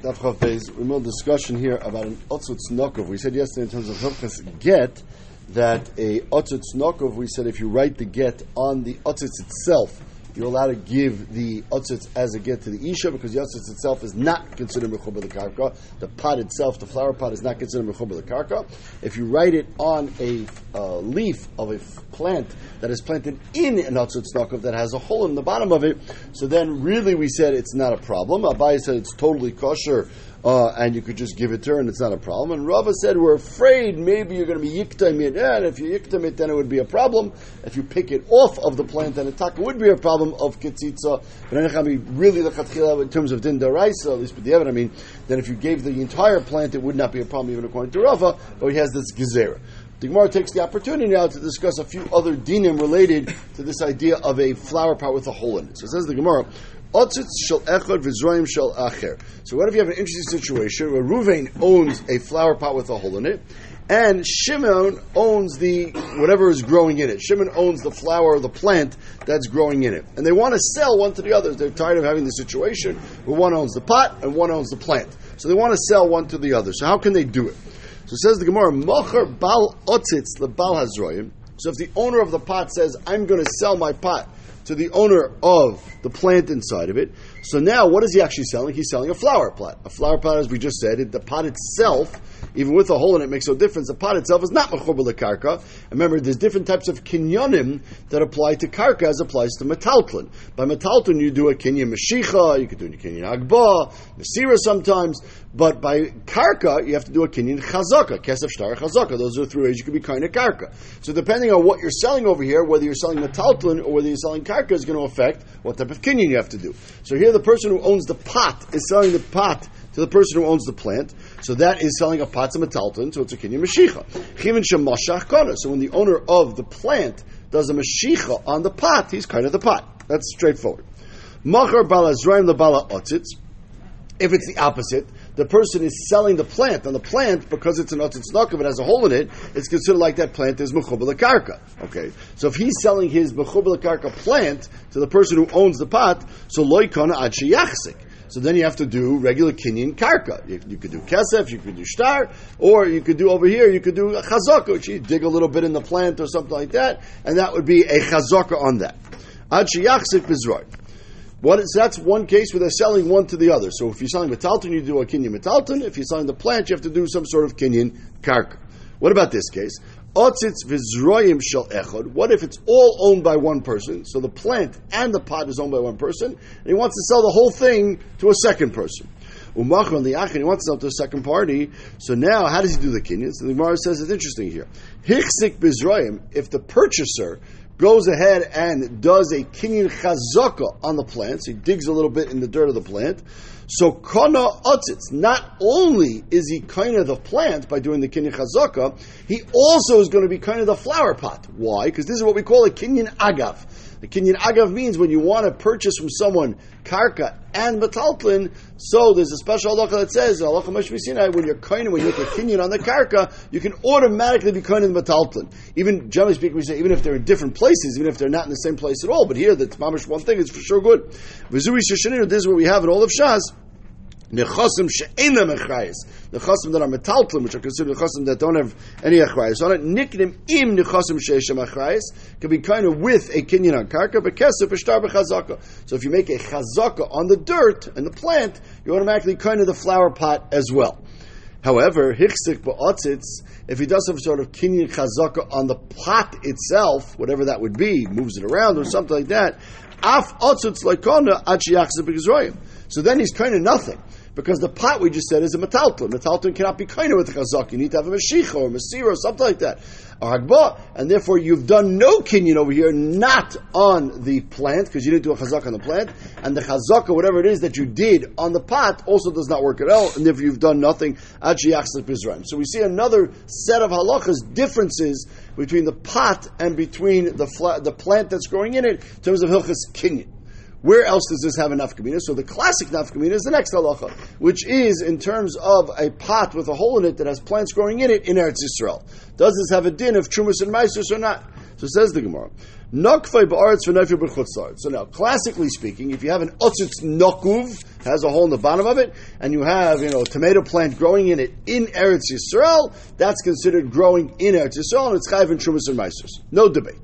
Daf we made a discussion here about an Otzutz Nokov. We said yesterday in terms of Hilchas Get that a Otzutz Nokov, we said if you write the get on the Otzutz itself, you're allowed to give the otzitz as a gift to the isha because the otzitz itself is not considered mechuba the karka. The pot itself, the flower pot, is not considered mechuba the karka. If you write it on a uh, leaf of a f- plant that is planted in an otzitz nakov that has a hole in the bottom of it, so then really we said it's not a problem. Abai said it's totally kosher uh, and you could just give it to her and it's not a problem. And Rava said, we're afraid maybe you're going to be yiktam it, and if you yiktam it, then it would be a problem. If you pick it off of the plant, then it would be a problem of kitzitza. But really, in terms of din daraisa, at least with the evidence, I mean, then if you gave the entire plant, it would not be a problem even according to Rava, but he has this gezerah. The Gemara takes the opportunity now to discuss a few other dinim related to this idea of a flower pot with a hole in it. So it says the Gemara, Otzitz echad acher. So what if you have an interesting situation where Ruvain owns a flower pot with a hole in it, and Shimon owns the whatever is growing in it. Shimon owns the flower or the plant that's growing in it, and they want to sell one to the other. They're tired of having the situation where one owns the pot and one owns the plant, so they want to sell one to the other. So how can they do it? So it says the Gemara, bal otzitz. So if the owner of the pot says, "I'm going to sell my pot," to the owner of the plant inside of it. So now, what is he actually selling? He's selling a flower pot. A flower pot, as we just said, it, the pot itself, even with a hole in it, makes no difference. The pot itself is not mechubal karka. Remember, there's different types of kinyonim that apply to karka as applies to metaltlin. By metaltlin, you do a kinyan mashicha, you could do a kinyan agba, nasira sometimes. But by karka, you have to do a kinyan chazaka, kesef shtar chazaka. Those are three ways you can be kind of karka. So depending on what you're selling over here, whether you're selling metaltlin or whether you're selling karka, is going to affect what type of kinyan you have to do. So here, the person who owns the pot is selling the pot to the person who owns the plant. So that is selling a pot to metaltlin, so it's a kinyan mashicha. Kona. So when the owner of the plant does a mashicha on the pot, he's kind of the pot. That's straightforward. Machar balazraim the bala otzitz. If it's the opposite, the person is selling the plant, and the plant, because it's an otzitz nakav, it has a hole in it, it's considered like that plant is mechubal karka. Okay, so if he's selling his mechubal karka plant to the person who owns the pot, so loikana ad sheyachzik. So then you have to do regular kinyan karka. You, you, could do kesef, you could do shtar, or you could do over here, you could do a chazaka, which you dig a little bit in the plant or something like that, and that would be a chazaka on that. Ad sheyachzik bizroy. What is, that's one case where they're selling one to the other. So if you're selling metalton, you do a kinyan metalton. If you're selling the plant, you have to do some sort of kinyan karka. What about this case? Otzitz vizroyim shel echad. What if it's all owned by one person? So the plant and the pot is owned by one person, and he wants to sell the whole thing to a second person. Umach on the achin, he wants to sell to a second party. So now, how does he do the kinyan? So the Gemara says it's interesting here. Hichsik bizroyim. If the purchaser goes ahead and does a kinyan chazaka on the plant. So he digs a little bit in the dirt of the plant. So kana otzitz, not only is he kind of the plant by doing the kinyan chazaka, he also is going to be kind of the flower pot. Why? Because this is what we call a kinyan agav. The kinyan agav means when you want to purchase from someone karka and metaltlin, so there's a special halacha that says halacha when you're kind when you make a kinyan on the karka, you can automatically be of the metaltlin. Even generally speaking, we say even if they're in different places, even if they're not in the same place at all. But here, that's mamish one thing is for sure good. V'zui sheshaninu, this is what we have in all of Shas. Nechasim she'ena mechrayis. Nechasim that are metaltlim, which are considered nechasim that don't have any achrayis on it. Nikdim im nechasim she'eshem achrayis can be kind of with a kinyan on karka, but kesef b'shtar b'chazaka. So if you make a chazaka on the dirt and the plant, you automatically kind of the flower pot as well. However, hichsik ba'otzitz, if he does some sort of kinyan chazaka on the pot itself, whatever that would be, moves it around or something like that, af otzitz leikona ad she'yachzib So then he's kind of nothing. Because the pot we just said is a metalton. Metalton cannot be kind with a chazak. You need to have a mashicha or a masira or something like that. Or hagba. And therefore you've done no kinyan over here, not on the plant, because you didn't do a chazak on the plant. And the chazak or whatever it is that you did on the pot also does not work at all. And therefore you've done nothing. So we see another set of halachas differences between the pot and between the, fla- the plant that's growing in it in terms of hilchas kinyan. Where else does this have a nafkamina? So the classic nafkamina is the next halacha, which is in terms of a pot with a hole in it that has plants growing in it in Eretz Yisrael. Does this have a din of trumas and meisus or not? So says the Gemara. So now, classically speaking, if you have an otzitz nokuv, has a hole in the bottom of it, and you have, you know, a tomato plant growing in it in Eretz Yisrael, that's considered growing in Eretz Yisrael, and it's chayv and trumas and meisers. No debate.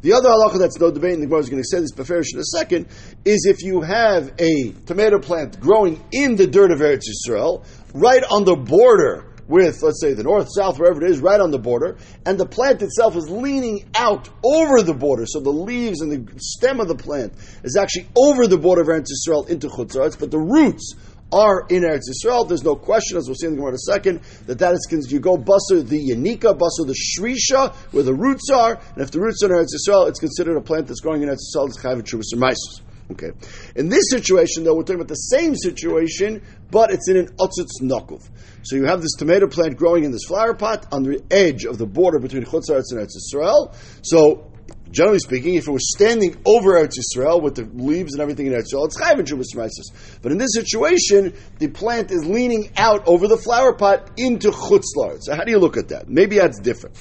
The other halacha that's no debate, and the Gemara is going to say this beferish in a second, is if you have a tomato plant growing in the dirt of Eretz Yisrael, right on the border with, let's say, the north, south, wherever it is, right on the border, and the plant itself is leaning out over the border, so the leaves and the stem of the plant is actually over the border of Eretz Yisrael into Chutzaretz, but the roots are in Eretz Yisrael. There's no question, as we'll see in the Gemara in a second, that that is you go busser the Yanika, busser the Shrisha, where the roots are, and if the roots are in Eretz Yisrael, it's considered a plant that's growing in Eretz Yisrael. It's Chayv Trubus Okay. In this situation, though, we're talking about the same situation, but it's in an otzitz nokov. So you have this tomato plant growing in this flower pot on the edge of the border between Chutzaretz and Eretz Yisrael. So, generally speaking, if it was standing over Eretz Yisrael with the leaves and everything in Eretz Yisrael, it's chayv and But in this situation, the plant is leaning out over the flower pot into Chutzlar. So how do you look at that? Maybe that's different.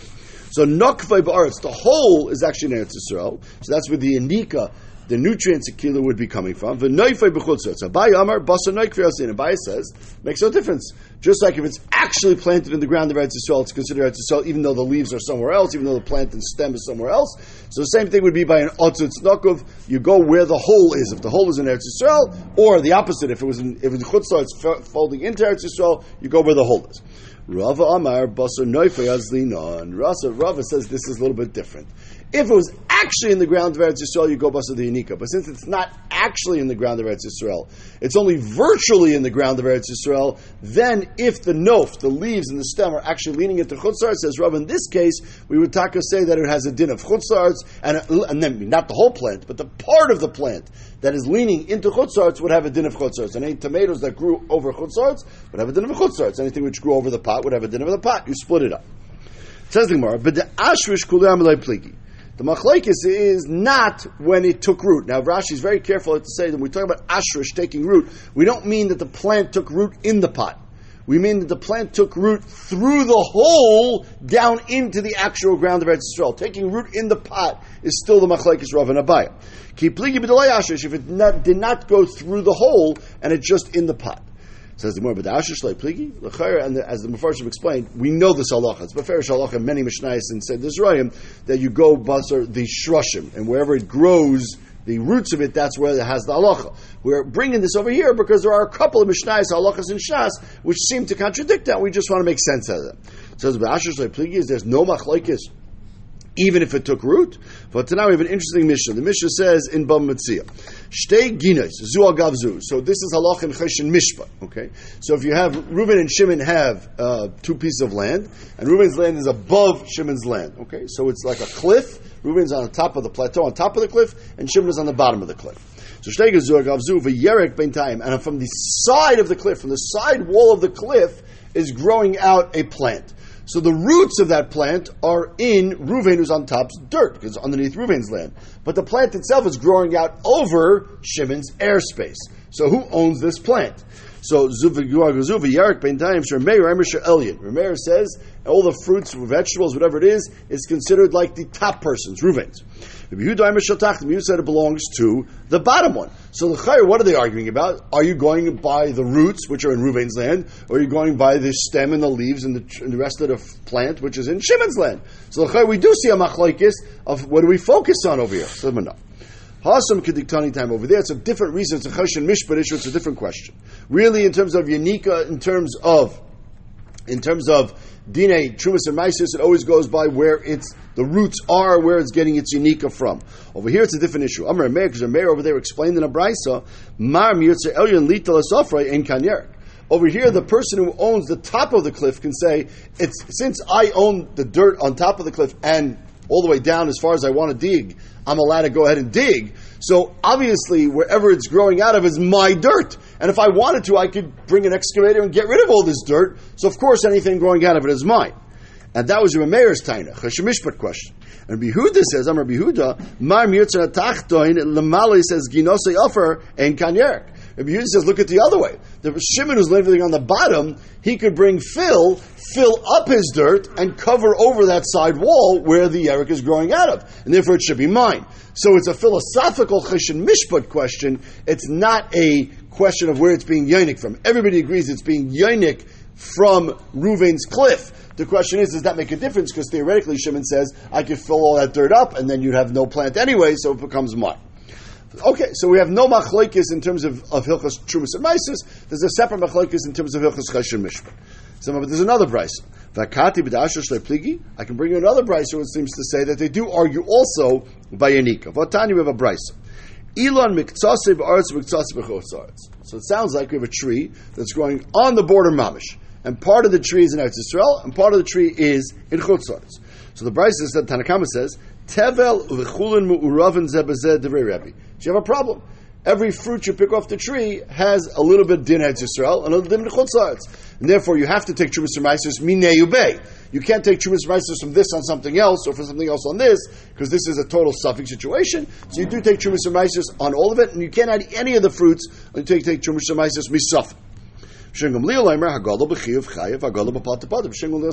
So Nokvay Ba'aretz, the whole is actually in Eretz Yisrael. So that's where the Anika the nutrients a kilo would be coming from. V'noifei b'chutzot. Abai Amar basa noikvi asin. Abai says makes no difference. Just like if it's actually planted in the ground of Eretz Yisrael, it's considered Eretz Yisrael, even though the leaves are somewhere else, even though the plant and stem is somewhere else. So the same thing would be by an otzutz nokov. You go where the hole is. If the hole is in Eretz Yisrael, or the opposite, if it was in, if the chutzah it's folding into Eretz Yisrael, you go where the hole is. Rava Amar Basar Noifei. Rasa Rava says this is a little bit different. If it was actually in the ground of Eretz Yisrael, you go basa the Yanika. But since it's not actually in the ground of Eretz Yisrael, it's only virtually in the ground of Eretz Yisrael, then if the nof, the leaves and the stem are actually leaning into chutzar, says Rav, in this case, we would taka say that it has a din of chutzar, and, and then not the whole plant, but the part of the plant that is leaning into chutzarts would have a din of chutzarts. And any tomatoes that grew over chutzarts would have a din of chutzarts. Anything which grew over the pot would have a din of the pot. You split it up. says the Gemara, but the ashrish kulam pligi. The machlaikis is not when it took root. Now Rashi is very careful to say that when we talk about ashrish taking root, we don't mean that the plant took root in the pot. We mean that the plant took root through the hole down into the actual ground of Eretz. Taking root in the pot is still the machlaikis Rav and Abaya. If it not, did not go through the hole and it's just in the pot. Says the more, but the pligi, and as the Mepharshim explained, we know this halacha. It's Beferish halacha, many Mishnayos and said this Rayim, that you go basar the shrushim, and wherever it grows, the roots of it, that's where it has the halacha. We're bringing this over here because there are a couple of Mishnayos, halachas, and Shas, which seem to contradict that. We just want to make sense out of them. Says the Ashish like pligi is there's no machlaikis even if it took root. But now we have an interesting Mishnah. The Mishnah says in Bam Shtei Gines, Zu Agavzu. So this is halach and Choshen Mishpat. Okay? So if you have, Reuben and Shimon have uh, two pieces of land, and Reuben's land is above Shimon's land. Okay? So it's like a cliff. Reuben's on the top of the plateau, on top of the cliff, and Shimon is on the bottom of the cliff. So Shtei Zu Agavzu, V'yerek Ben Time. And from the side of the cliff, from the side wall of the cliff, is growing out a plant. So the roots of that plant are in Ruvain, who's on top's dirt, because underneath Ruvain's land. But the plant itself is growing out over Shimon's airspace. So who owns this plant? So Yarik Ben Taim Meir Emersha Elyon. Rameir says all the fruits, vegetables, whatever it is, is considered like the top person's, Ruvain's. The Yehuda said it belongs to the bottom one. So the Chayr, what are they arguing about? Are you going by the roots, which are in Ruvain's land, or are you going by the stem and the leaves and the, and the rest of the plant, which is in Shimon's land? So the Chayr, we do see a machlaikis of what do we focus on over here? So no. Hasam kediktani time over there. It's a different reason. It's a choshen mishpat issue. It's a different question. Really, in terms of yanika, in terms of, in terms of dine trumas and maisis, it always goes by where it's the roots are, where it's getting its yanika from. Over here, it's a different issue. Amar Meir, because Meir over there explained in a brisa, mar elyon in kanyerik. Over here, the person who owns the top of the cliff can say, "It's since I own the dirt on top of the cliff and all the way down as far as I want to dig, I'm allowed to go ahead and dig. So obviously, wherever it's growing out of is my dirt. And if I wanted to, I could bring an excavator and get rid of all this dirt. So of course, anything growing out of it is mine. And that was your Meir's taina, cheshemishpat question. And Behuda says, Amar Behuda, Mar Mirtzah Tachtoin, Lamali says, Ginosei Offer, and Kanyerik. Rabbi Yehuda says, look at the other way. The Shimon who's living on the bottom, he could bring fill, fill up his dirt, and cover over that side wall where the yerek is growing out of. And therefore it should be mine. So it's a philosophical Choshen Mishpat question. It's not a question of where it's being yonik from. Everybody agrees it's being yonik from Reuven's cliff. The question is, does that make a difference? Because theoretically, Shimon says, I could fill all that dirt up, and then you'd have no plant anyway, so it becomes mine. Okay, so we have no machlekes in terms of, of Hilchas Trumas and Mises. There's a separate machlekes in terms of Hilchas Choshen Mishpat. So, but there's another brisa. Vakati. I can bring you another brisa which seems to say that they do argue also by Yanika. Vatani, we have a brisa. Elon miktsase b'aretz miktsase b'chotzaretz. So it sounds like we have a tree that's growing on the border mamish, and part of the tree is in Eretz Yisrael, and part of the tree is in chotzaretz. So the Brisa said, Tanakama says, Tevel v'chulin mu'uravin zebazeh devrei Rabbi. So you have a problem. Every fruit you pick off the tree has a little bit din Eretz Yisrael and a little din chutzaretz. And therefore you have to take Trumas Ramaisis minei ubei. You can't take Trumas Ramaisis from this on something else or from something else on this because this is a total suffix situation. So you do take Trumas Ramaisis on all of it and you can't add any of the fruits until you take Trumas Ramaisis misaf. Shingamliel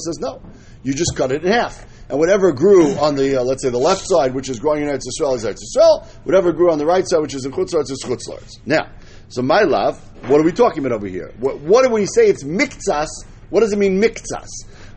says no. You just cut it in half. And whatever grew on the, uh, let's say, the left side, which is growing in Eretz Yisrael, is Eretz Yisrael. Whatever grew on the right side, which is in Chutzlaretz, is Chutzlaretz. Now, so my love, what are we talking about over here? What, what when we say it's miktsas, what does it mean miktsas?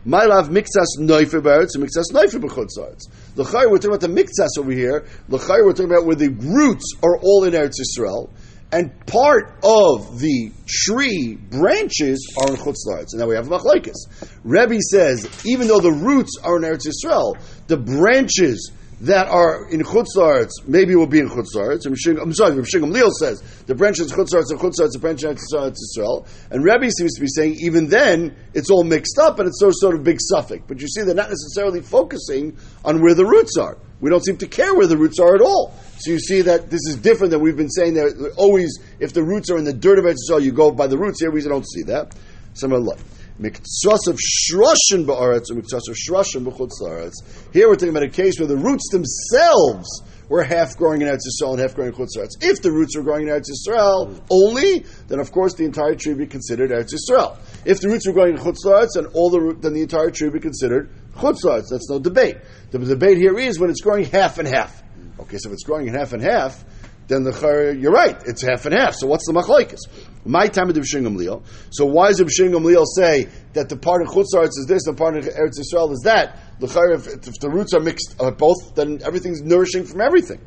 My love, miktsas noifer b'eretz and miktsas noifer b'chutzlaretz. L'chayr, we're talking about the miktsas over here. L'chayr, we're talking about where the roots are all in Eretz Yisrael and part of the tree branches are in Chutz And now we have Machlaikis. Rebbe says, even though the roots are in Eretz Yisrael, the branches that are in Chutz maybe will be in Chutz I'm sorry, Rav Shingam Leal says, the branches in Chutz and Chutz the branch in Eretz Yisrael. And Rebbe seems to be saying, even then, it's all mixed up and it's of, sort of big suffix. But you see, they're not necessarily focusing on where the roots are. We don't seem to care where the roots are at all. So you see that this is different than we've been saying that always, if the roots are in the dirt of Eretz you go by the roots. Here we don't see that. Like miktsas of shrushin ba'aretz or miktsas of shrushin b'chutz Here we're talking about a case where the roots themselves were half growing in Eretz Yisrael and half growing in Chutz If the roots were growing in Eretz Yisrael only, then of course the entire tree would be considered Eretz Yisrael. If the roots were growing in Chutz and all the root, then the entire tree would be considered Chutz That's no debate. The debate here is when it's growing half and half. Okay, so if it's growing in half and half, then the you're right, it's half and half. So what's the machlaikas? My time of the Leal. So why does the B'shingam Leal say that the part of Chutzarts is this and part of Eretz Yisrael is that? The if, if the roots are mixed uh, both, then everything's nourishing from everything.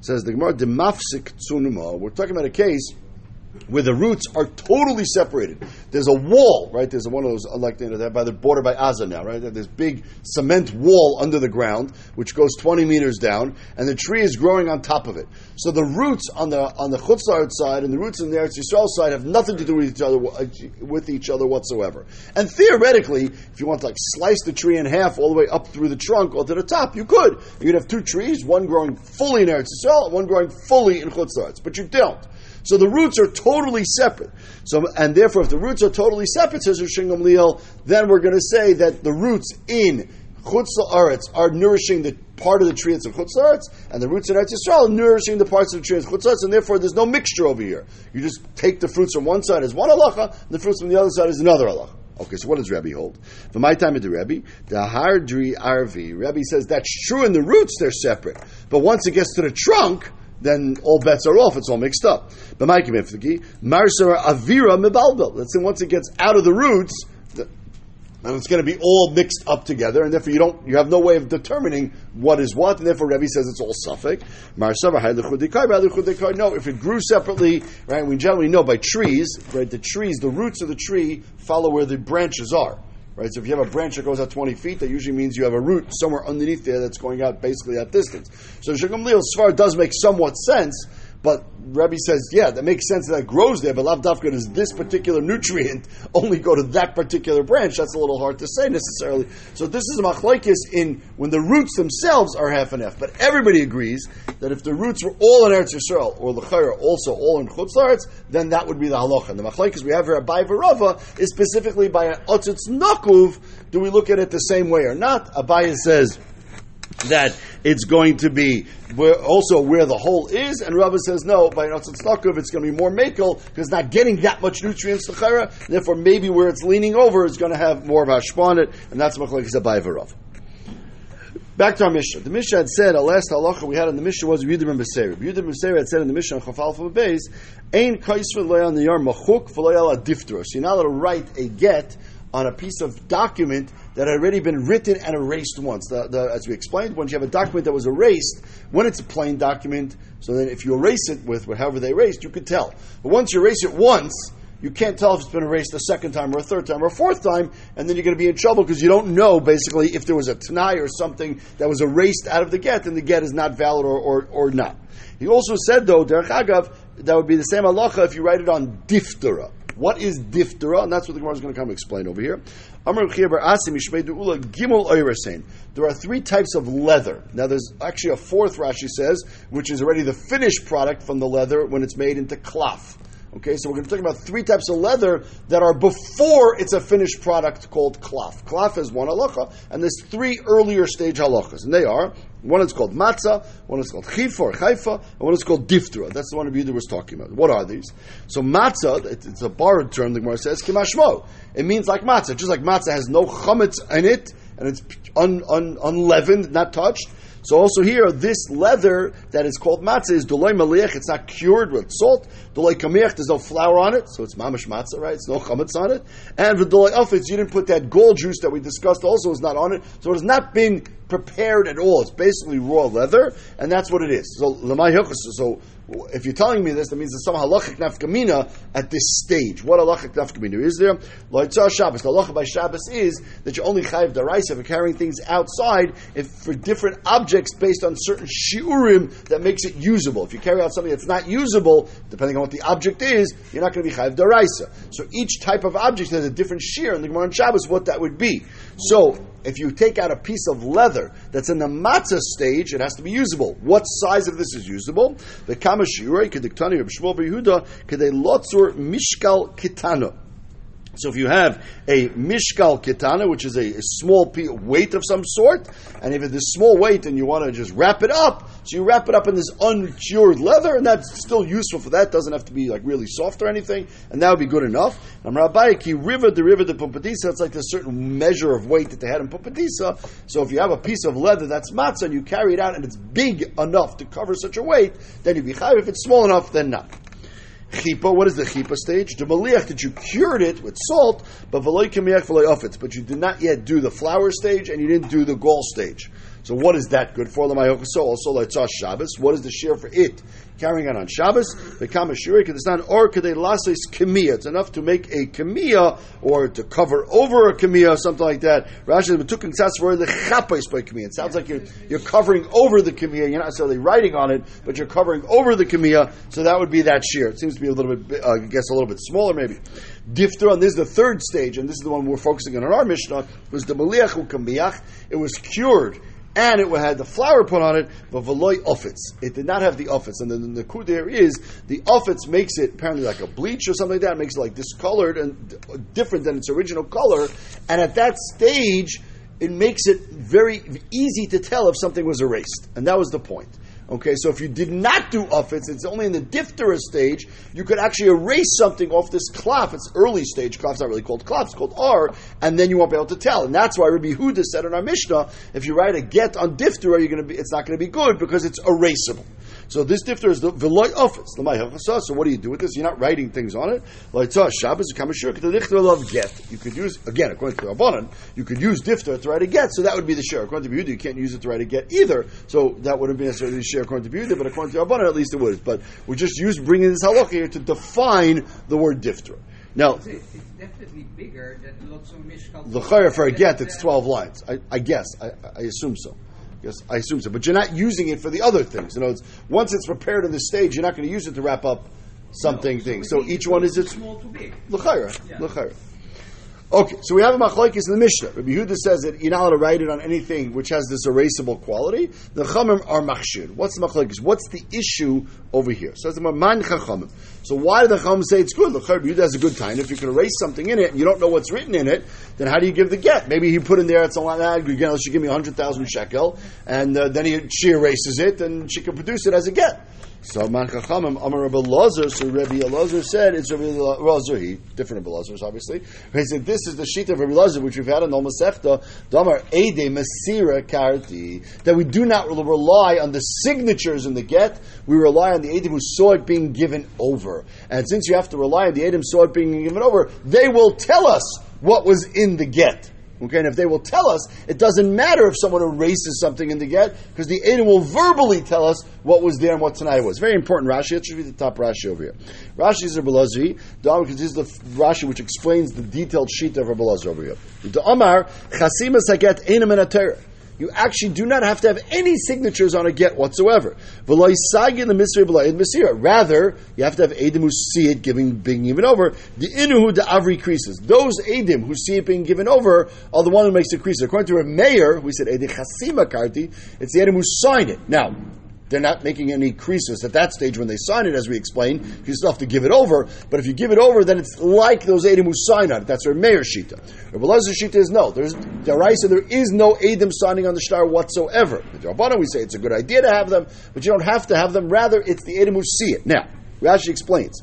Says the Gemara, Demafsik Tsunuma. We're talking about a case where the roots are totally separated. There's a wall, right? There's one of those, uh, like you know, by the border by Aza now, right? There's big cement wall under the ground, which goes 20 meters down, and the tree is growing on top of it. So the roots on the on the Chutzlard side and the roots on the Eretz Yisrael side have nothing to do with each other uh, with each other whatsoever. And theoretically, if you want to like slice the tree in half all the way up through the trunk or to the top, you could. You'd have two trees, one growing fully in Eretz Yisrael, one growing fully in Chutzlard, but you don't. So the roots are totally separate. So, and therefore, if the roots are totally separate, says Rishon Gamliel, then we're going to say that the roots in Chutz Aretz are nourishing the part of the tree that's in Chutz Aretz, and the roots in Eretz Yisrael are nourishing the parts of the tree in Chutz Aretz, and therefore there's no mixture over here. You just take the fruits from one side as one halacha, and the fruits from the other side is another halacha. Okay, so what does Rebbe hold? For my time at the Rebbe, the Hardri Arvi, Rebbe says that's true in the roots, they're separate. But once it gets to the trunk, then all bets are off. It's all mixed up. But my Marsar Avira Mebalbel. Let's say once it gets out of the roots, and it's going to be all mixed up together, and therefore you don't, you have no way of determining what is what, and therefore Rebbe says it's all suffix. No, if it grew separately, right? We generally know by trees, right? The trees, the roots of the tree follow where the branches are. Right? So if you have a branch that goes out 20 feet, that usually means you have a root somewhere underneath there that's going out basically that distance. So Shagam Leil's Svar does make somewhat sense, but Rebbe says, yeah, that makes sense that it grows there, but Lav Dafka does this particular nutrient only go to that particular branch? That's a little hard to say necessarily. So this is machlaikis in when the roots themselves are half and half. But everybody agrees that if the roots were all in Eretz Yisrael, or L'chayra also all in Chutz Laretz, then that would be the halacha. And the machlaikis we have here at Bai Verava is specifically by an Otzitz Nakuv. Do we look at it the same way or not? Abaya says, that it's going to be where, also where the hole is, and Rava says no, by Snokov it's going to be more makel because not getting that much nutrients to therefore maybe where it's leaning over is going to have more of Hashpa on it, and that's Machlekes Abai V'Rav. Back to our Mishnah. The Mishnah had said, a last halacha we had in the Mishnah was Yudim Beseir. Yudim Beseir had said in the Mishnah, Chafal for Beis, Ein kaisva loyal niyar machuk v'loyal adiftra. So you're not allowed to write a get on a piece of document that had already been written and erased once. The, the, as we explained, once you have a document that was erased, when it's a plain document, so then if you erase it with whatever they erased, you could tell. But once you erase it once, you can't tell if it's been erased a second time or a third time or a fourth time, and then you're going to be in trouble because you don't know basically if there was a t'nai or something that was erased out of the get, and the get is not valid or, or, or not. He also said though, Derech Agav, that would be the same halacha if you write it on diftera. What is diftera? And that's what the Gemara is going to come explain over here. There are three types of leather. Now, there's actually a fourth Rashi says, which is already the finished product from the leather when it's made into cloth. Okay, so we're going to talk about three types of leather that are before it's a finished product called cloth. Cloth is one halacha, and there's three earlier stage halachas, and they are one is called matzah, one is called chifa or chaifa, and one is called diftra. That's the one Yehuda was talking about. What are these? So matzah, it's a borrowed term. The Gemara says kimashmo. It means like matzah, just like matzah has no chametz in it, and it's un, un, unleavened, not touched. So also here, this leather that is called matzah is dolay maliach. It's not cured with salt. Dolay kamiach. There's no flour on it, so it's mamish matzah, right? It's no chametz on it. And the dolay ufitz, you didn't put that gold juice that we discussed. Also, is not on it, so it has not been prepared at all. It's basically raw leather, and that's what it is. So lemay so if you're telling me this, that means there's some halachic nafkamina at this stage. What halachic nafkamina is there? Loitzah Shabbos. The halacha by Shabbos is that you only chayiv daraisa for carrying things outside if for different objects based on certain shiurim that makes it usable. If you carry out something that's not usable, depending on what the object is, you're not going to be chayiv daraisa. So each type of object has a different shear in the Gemara on Shabbos, what that would be. So if you take out a piece of leather that's in the matzah stage, it has to be usable. What size of this is usable? The kamashirei kediktani of Shmuel Yehuda kedei lotzur mishkal kitano. So if you have a mishkal kitana, which is a, a small weight of some sort, and if it's a small weight and you want to just wrap it up, so you wrap it up in this uncured leather, and that's still useful for that. Doesn't have to be like really soft or anything, and that would be good enough. Rabbi river the river the pumpatisa, it's like a certain measure of weight that they had in pumpatisa. So if you have a piece of leather that's matzah and you carry it out and it's big enough to cover such a weight, then you'd be chayiv. If it's small enough, then not. Chipa, what is the chipa stage? The maliach that you cured it with salt, but v'loy kamiach v'loy but you did not yet do the flour stage and you didn't do the gall stage. So what is that good for? So also like Shabbos. What is the share for it? Carrying it on Shabbos. The kamashuri because it's not or kadei lasis kamiya. It's enough to make a kamiya or to cover over a kamiya, something like that. Rashi betukin the chapais by kamiya. It sounds like you're you're covering over the kamiya. You're not necessarily writing on it, but you're covering over the kamiya. So that would be that shear. It seems to be a little bit, uh, I guess, a little bit smaller maybe. Difter, this is the third stage, and this is the one we're focusing on in our Mishnah, was the maliach kamiyach. It was cured and it had the flour put on it, but veloy offits. It did not have the offits. And then the coup there is the offits makes it apparently like a bleach or something like that. Makes it like discolored and different than its original color. And at that stage, it makes it very easy to tell if something was erased. And that was the point. Okay, so if you did not do ufitz, it's only in the diphthera stage, you could actually erase something off this cloth. It's early stage cloth, it's not really called cloth, it's called R, and then you won't be able to tell. And that's why Rabbi Huda said in our Mishnah, if you write a get on diphthera, you're to be, it's not going to be good because it's erasable. So this difter is the veloy office. So what do you do with this? You're not writing things on it. Like Shabbos love get. You could use again according to Rabbanan, you could use difter to write a get. So that would be the share. According to Yehuda, you can't use it to write a get either. So that wouldn't be necessarily the share according to Yehuda, but according to Rabbanan, at least it would. But we're just use bringing this halacha here to define the word difter. Now, it's, it's definitely bigger than lots of mishkal. The for a get, it's twelve lines. I, I guess. I, I assume so. Yes, I assume so. But you're not using it for the other things. You know, once it's prepared in this stage, you're not going to use it to wrap up something no, thing. So, each one is it's small to big. L'chayra, yeah. l'chayra. Okay, so we have a machlokes in the Mishnah. Rabbi Yehuda says that you're not allowed to write it on anything which has this erasable quality. The chamim are machshir. What's the machlokes? What's the issue over here? So it's a man chachamim. So why do the chamim say it's good? The Rabbi Yehuda has a good time. If you can erase something in it and you don't know what's written in it, then how do you give the get? Maybe he put in there it's a lot of again. She give me hundred thousand shekel, and uh, then he, she erases it and she can produce it as a get. So Man Amar Rabbi Lazar. So Rabbi Lazar said it's Rabbi Lazar. He different Rabbi Lazar's obviously. He said this is the sheet of Rabbi Lazar which we've had in Nol Masechta. Damar Ede Masira Karti that we do not rely on the signatures in the get. We rely on the Edom who saw it being given over. And since you have to rely on the Edom saw it being given over, they will tell us what was in the get. Okay, and if they will tell us, it doesn't matter if someone erases something in the get, because the Edom will verbally tell us what was there and what tonight was. Very important Rashi. Let's read the top Rashi over here. Rashi is Rabbi because this is the Rashi which explains the detailed sheet of Rabbi over here. The Amar, Chasimas Haget Einam in you actually do not have to have any signatures on a get whatsoever. Rather, you have to have Edim who see it giving, being given over. The Inuhu the Avri creases. Those Edim who see it being given over are the one who makes the creases. According to a Meir, we said Edim Chasima Karti, it's the Edim who sign it. Now, they're not making any creases at that stage when they sign it, as we explained. You still have to give it over, but if you give it over, then it's like those Edom who sign on it. That's our Meir shita. Rabbi Lezer shita is no. There's. There is no Edom signing on the star whatsoever. The Rabbana we say it's a good idea to have them, but you don't have to have them. Rather, it's the Edom who see it. Now, Rashi explains.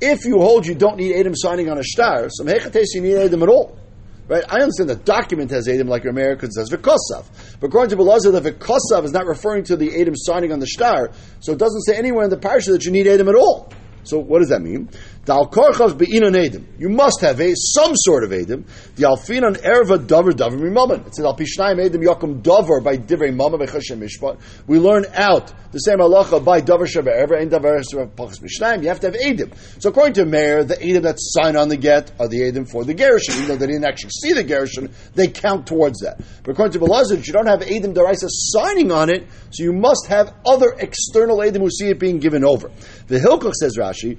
If you hold you don't need Edom signing on a star, some hechates you need Edom at all. Right? I understand the document has Adam like American says Vikosav. But according to Belazar, the Vikosav is not referring to the Adam signing on the star, so it doesn't say anywhere in the parsha that you need Adam at all. So what does that mean? Dal korchav be'inon edim. You must have a some sort of edim. The alfinan erva davar davar mimaman. It says al pishnayim edim yakum davar by divrei mama bechashem mishpat. We learn out the same halacha by davar sheva erva and sheva pachas mishnayim. You have to have edim. So according to Meir, the edim that sign on the get are the edim for the gerushin. Even though they didn't actually see the gerushin, they count towards that. But according to Belazar, you don't have edim deraisa signing on it, so you must have other external edim who see it being given over. The Hilkoch says Rashi.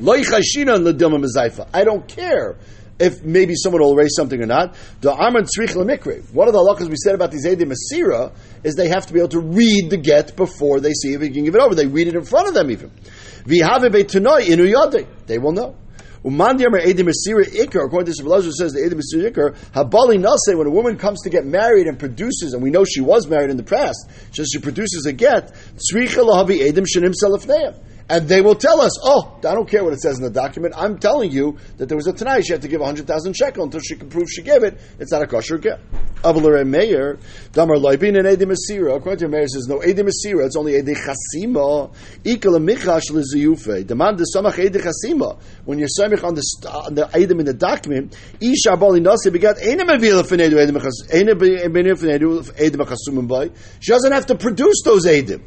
I don't care if maybe someone will erase something or not. The Arman Tzrich Lemikre. One of the halachas we said about these Edim Asira is they have to be able to read the get before they see if they can give it over. They read it in front of them even. They will know. Umandiyamar Eidim Asira Iker, according to Shabbalazar says the Edim Asir Ikar, Habali Nase, when a woman comes to get married and produces, and we know she was married in the past, she produces a get, Tzricha Lahavi Edim Shanim Salafneim and they will tell us, oh, I don't care what it says in the document. I'm telling you that there was a Tanai. She had to give 100,000 shekel until she can prove she gave it. It's not a kosher get. Avalere Meir, Damar Loibin and Edim Asira. According to Meir, says, no, Edim Asira, it's only Edim Chasima. Ikal Michash Lizuyufe. Demand the Samach Edim Chasima. When you're samich on the, on the item in the document, Isha Bali Nasi begat Edim Avila Fenedu Edim Chasumim She doesn't have to produce those Edim.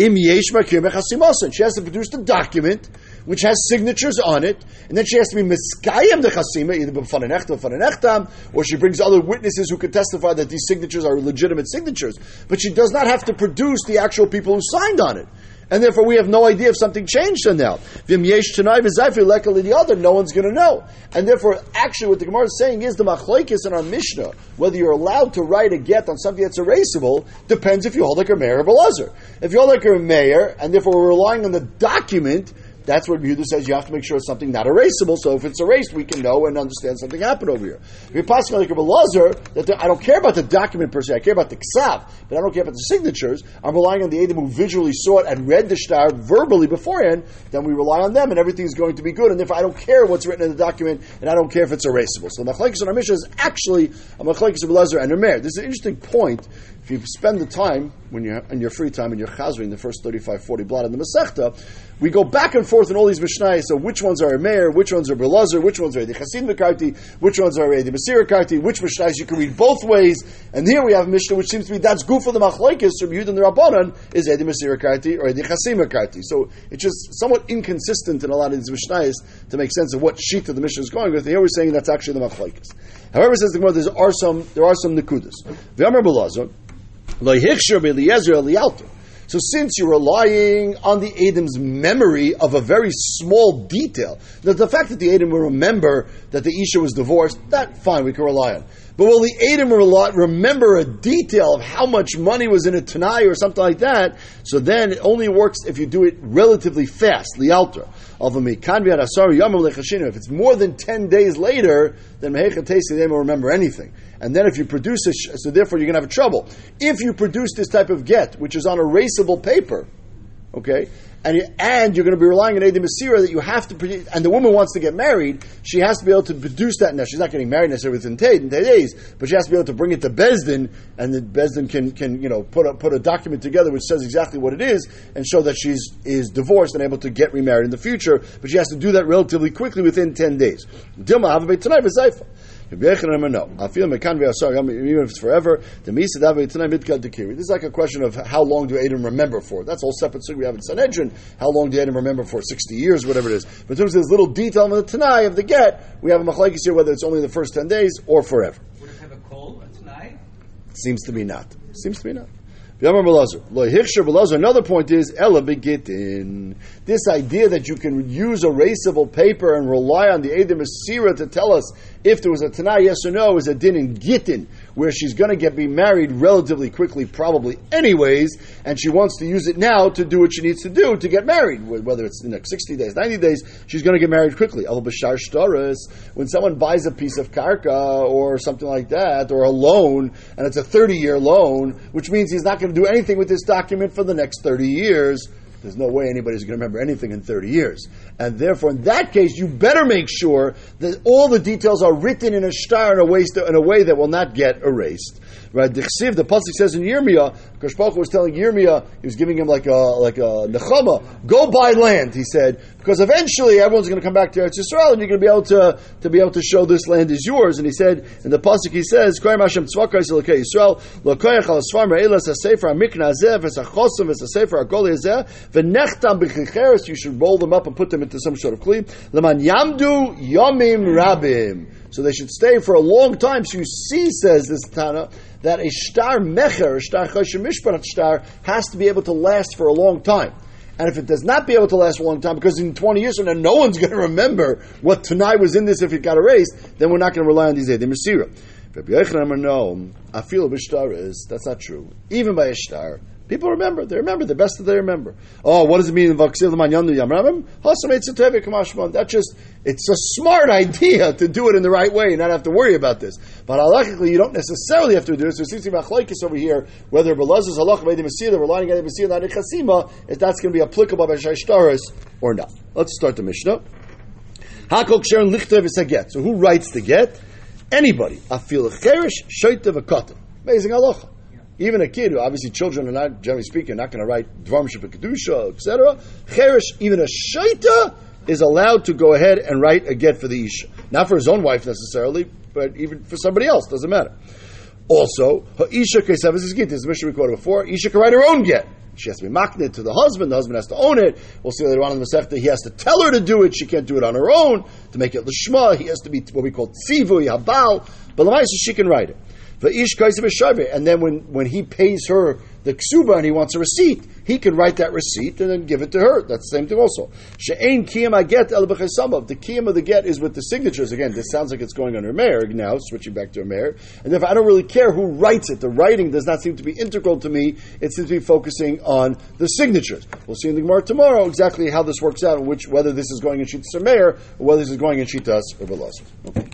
She has to produce the document which has signatures on it, and then she has to be miskayim the chasima, either phananechtam, or she brings other witnesses who can testify that these signatures are legitimate signatures. But she does not have to produce the actual people who signed on it and therefore we have no idea if something changed to now. Vim yesh tonight the other, no one's going to know. And therefore, actually, what the Gemara is saying is the machlokes in our Mishnah, whether you're allowed to write a get on something that's erasable, depends if you hold like a Meir or a If you hold like a Meir, and therefore we're relying on the document, that's what Yehuda says. You have to make sure it's something not erasable. So if it's erased, we can know and understand something happened over here. If you're passing like a Lazar, that the, I don't care about the document per se. I care about the ksav, but I don't care about the signatures. I'm relying on the Adam who visually saw it and read the star verbally beforehand. Then we rely on them, and everything's going to be good. And if I don't care what's written in the document, and I don't care if it's erasable. So the machlekes on our Mishnah is actually a machlekes of Lazar and Rameir. This is an interesting point if you spend the time when you're in your free time in your chazri the first 35, 40 blot in the Masechta, we go back and forth in all these Mishnayos. So which ones are a Meir, which ones are Belazar, which ones are the Chasin Karti, which ones are the Masir Karti, which Mishnayos you can read both ways. And here we have a Mishnah which seems to be that's good for the Machlaikis from Yud and the Rabbanan is Edi Masir Karti or Edi Chasim Karti. So it's just somewhat inconsistent in a lot of these Mishnayos to make sense of what sheet of the Mishnah is going with. And here we're saying that's actually the Machlaikis. However, says the Gemara, there are some there are some Nekudas. V'Amar Belazar. So So since you're relying on the Adam's memory of a very small detail, that the fact that the Adam will remember that the Isha was divorced, that fine, we can rely on. But will the Adam remember a detail of how much money was in a Tanai or something like that? So then it only works if you do it relatively fast, lialter. If it's more than 10 days later, then they won't remember anything. And then if you produce it, so therefore you're going to have trouble. If you produce this type of get, which is on erasable paper, okay, and, and you're going to be relying on Edim Asira that you have to produce, and the woman wants to get married, she has to be able to produce that. Now, she's not getting married necessarily within 10 days, but she has to be able to bring it to Besdin, and the Besdin can, can you know, put a, put a document together which says exactly what it is, and show that she's is divorced and able to get remarried in the future, but she has to do that relatively quickly within 10 days. Dilma, have a tonight, no. I feel even if it's forever. This is like a question of how long do Adam remember for? That's all separate. So we have in Sanhedrin. How long do Adam remember for? Sixty years, whatever it is. But in terms of this little detail in the Tanai of the get, we have a machlekes here whether it's only the first ten days or forever. Would it have a call, a Seems to be not. Seems to be not. Another point is Ella begitin. This idea that you can use erasable paper and rely on the Edom Asira to tell us if there was a Tanai, yes or no, is a din in Gittin, where she's going to get be married relatively quickly, probably anyways, and she wants to use it now to do what she needs to do to get married, whether it's in the 60 days, 90 days, she's going to get married quickly. El Bashar Shtaris, when someone buys a piece of karka or something like that, or a loan, and it's a 30 year loan, which means he's not going to do anything with this document for the next 30 years, there's no way anybody's going to remember anything in 30 years. And therefore, in that case, you better make sure that all the details are written in a star in a way, in a way that will not get erased. Right? The Chsiv, the Pasuk says in Yirmiyah, Kashpach was telling Yirmiyah, he was giving him like a, like a nechama, go buy land, he said, because eventually everyone's going to come back to Eretz Yisrael and you're going to be able to, to be able to show this land is yours. And he said, in the Pasuk he says, Koyim Hashem tzvakay selokei Yisrael, lo koyach al asfar me'elas ha-sefer ha-mikna hazeh, v'sachosim v'sa-sefer ha-goli hazeh, v'nechtam b'chicheres, you should roll them up and put them into some sort of kli, leman yamdu yomim rabim. So they should stay for a long time. So you see, says this Tana, that a star mecher, star mishpat star, has to be able to last for a long time. And if it does not be able to last a long time, because in 20 years from now, no one's going to remember what tonight was in this if it got erased, then we're not going to rely on these Edim Masira. No, I feel a is, that's not true. Even by a star, People remember. They remember. The best that they remember. Oh, what does it mean? That just, it's a smart idea to do it in the right way and not have to worry about this. But halachically, you don't necessarily have to do this. There seems to be machlaikis over here, whether Belaz's halach by the Messiah, relying on the Messiah, not Chasima, if that's going to be applicable by Shashtaris or not. Let's start the Mishnah. Hakol Ksherin Lichter V'Saget. So who writes the get? Anybody. Afil Cherish, Shoitev, a Amazing halacha. Even a kid, obviously children are not, generally speaking, not going to write Dvarm Kedusha, etc. Cherish, even a Shaita is allowed to go ahead and write a get for the Isha. Not for his own wife necessarily, but even for somebody else, doesn't matter. Also, Isha Kesav is get, this Mishnah recorded before, Isha can write her own get. She has to be maknid to the husband. The husband has to own it. We'll see later on in the Masechta. He has to tell her to do it. She can't do it on her own. To make it lishma, he has to be what we call tzivu, habal. But the she can write it. And then when, when he pays her the ksuba and he wants a receipt, he can write that receipt and then give it to her. That's the same thing also. She'ain kiyam aget el The kiyam of the get is with the signatures. Again, this sounds like it's going under mayor now, switching back to a mayor. And therefore, I don't really care who writes it. The writing does not seem to be integral to me. It seems to be focusing on the signatures. We'll see in the Gemara tomorrow exactly how this works out, which whether this is going in Shitas or mayor, or whether this is going in Shitas or Velazar. Okay.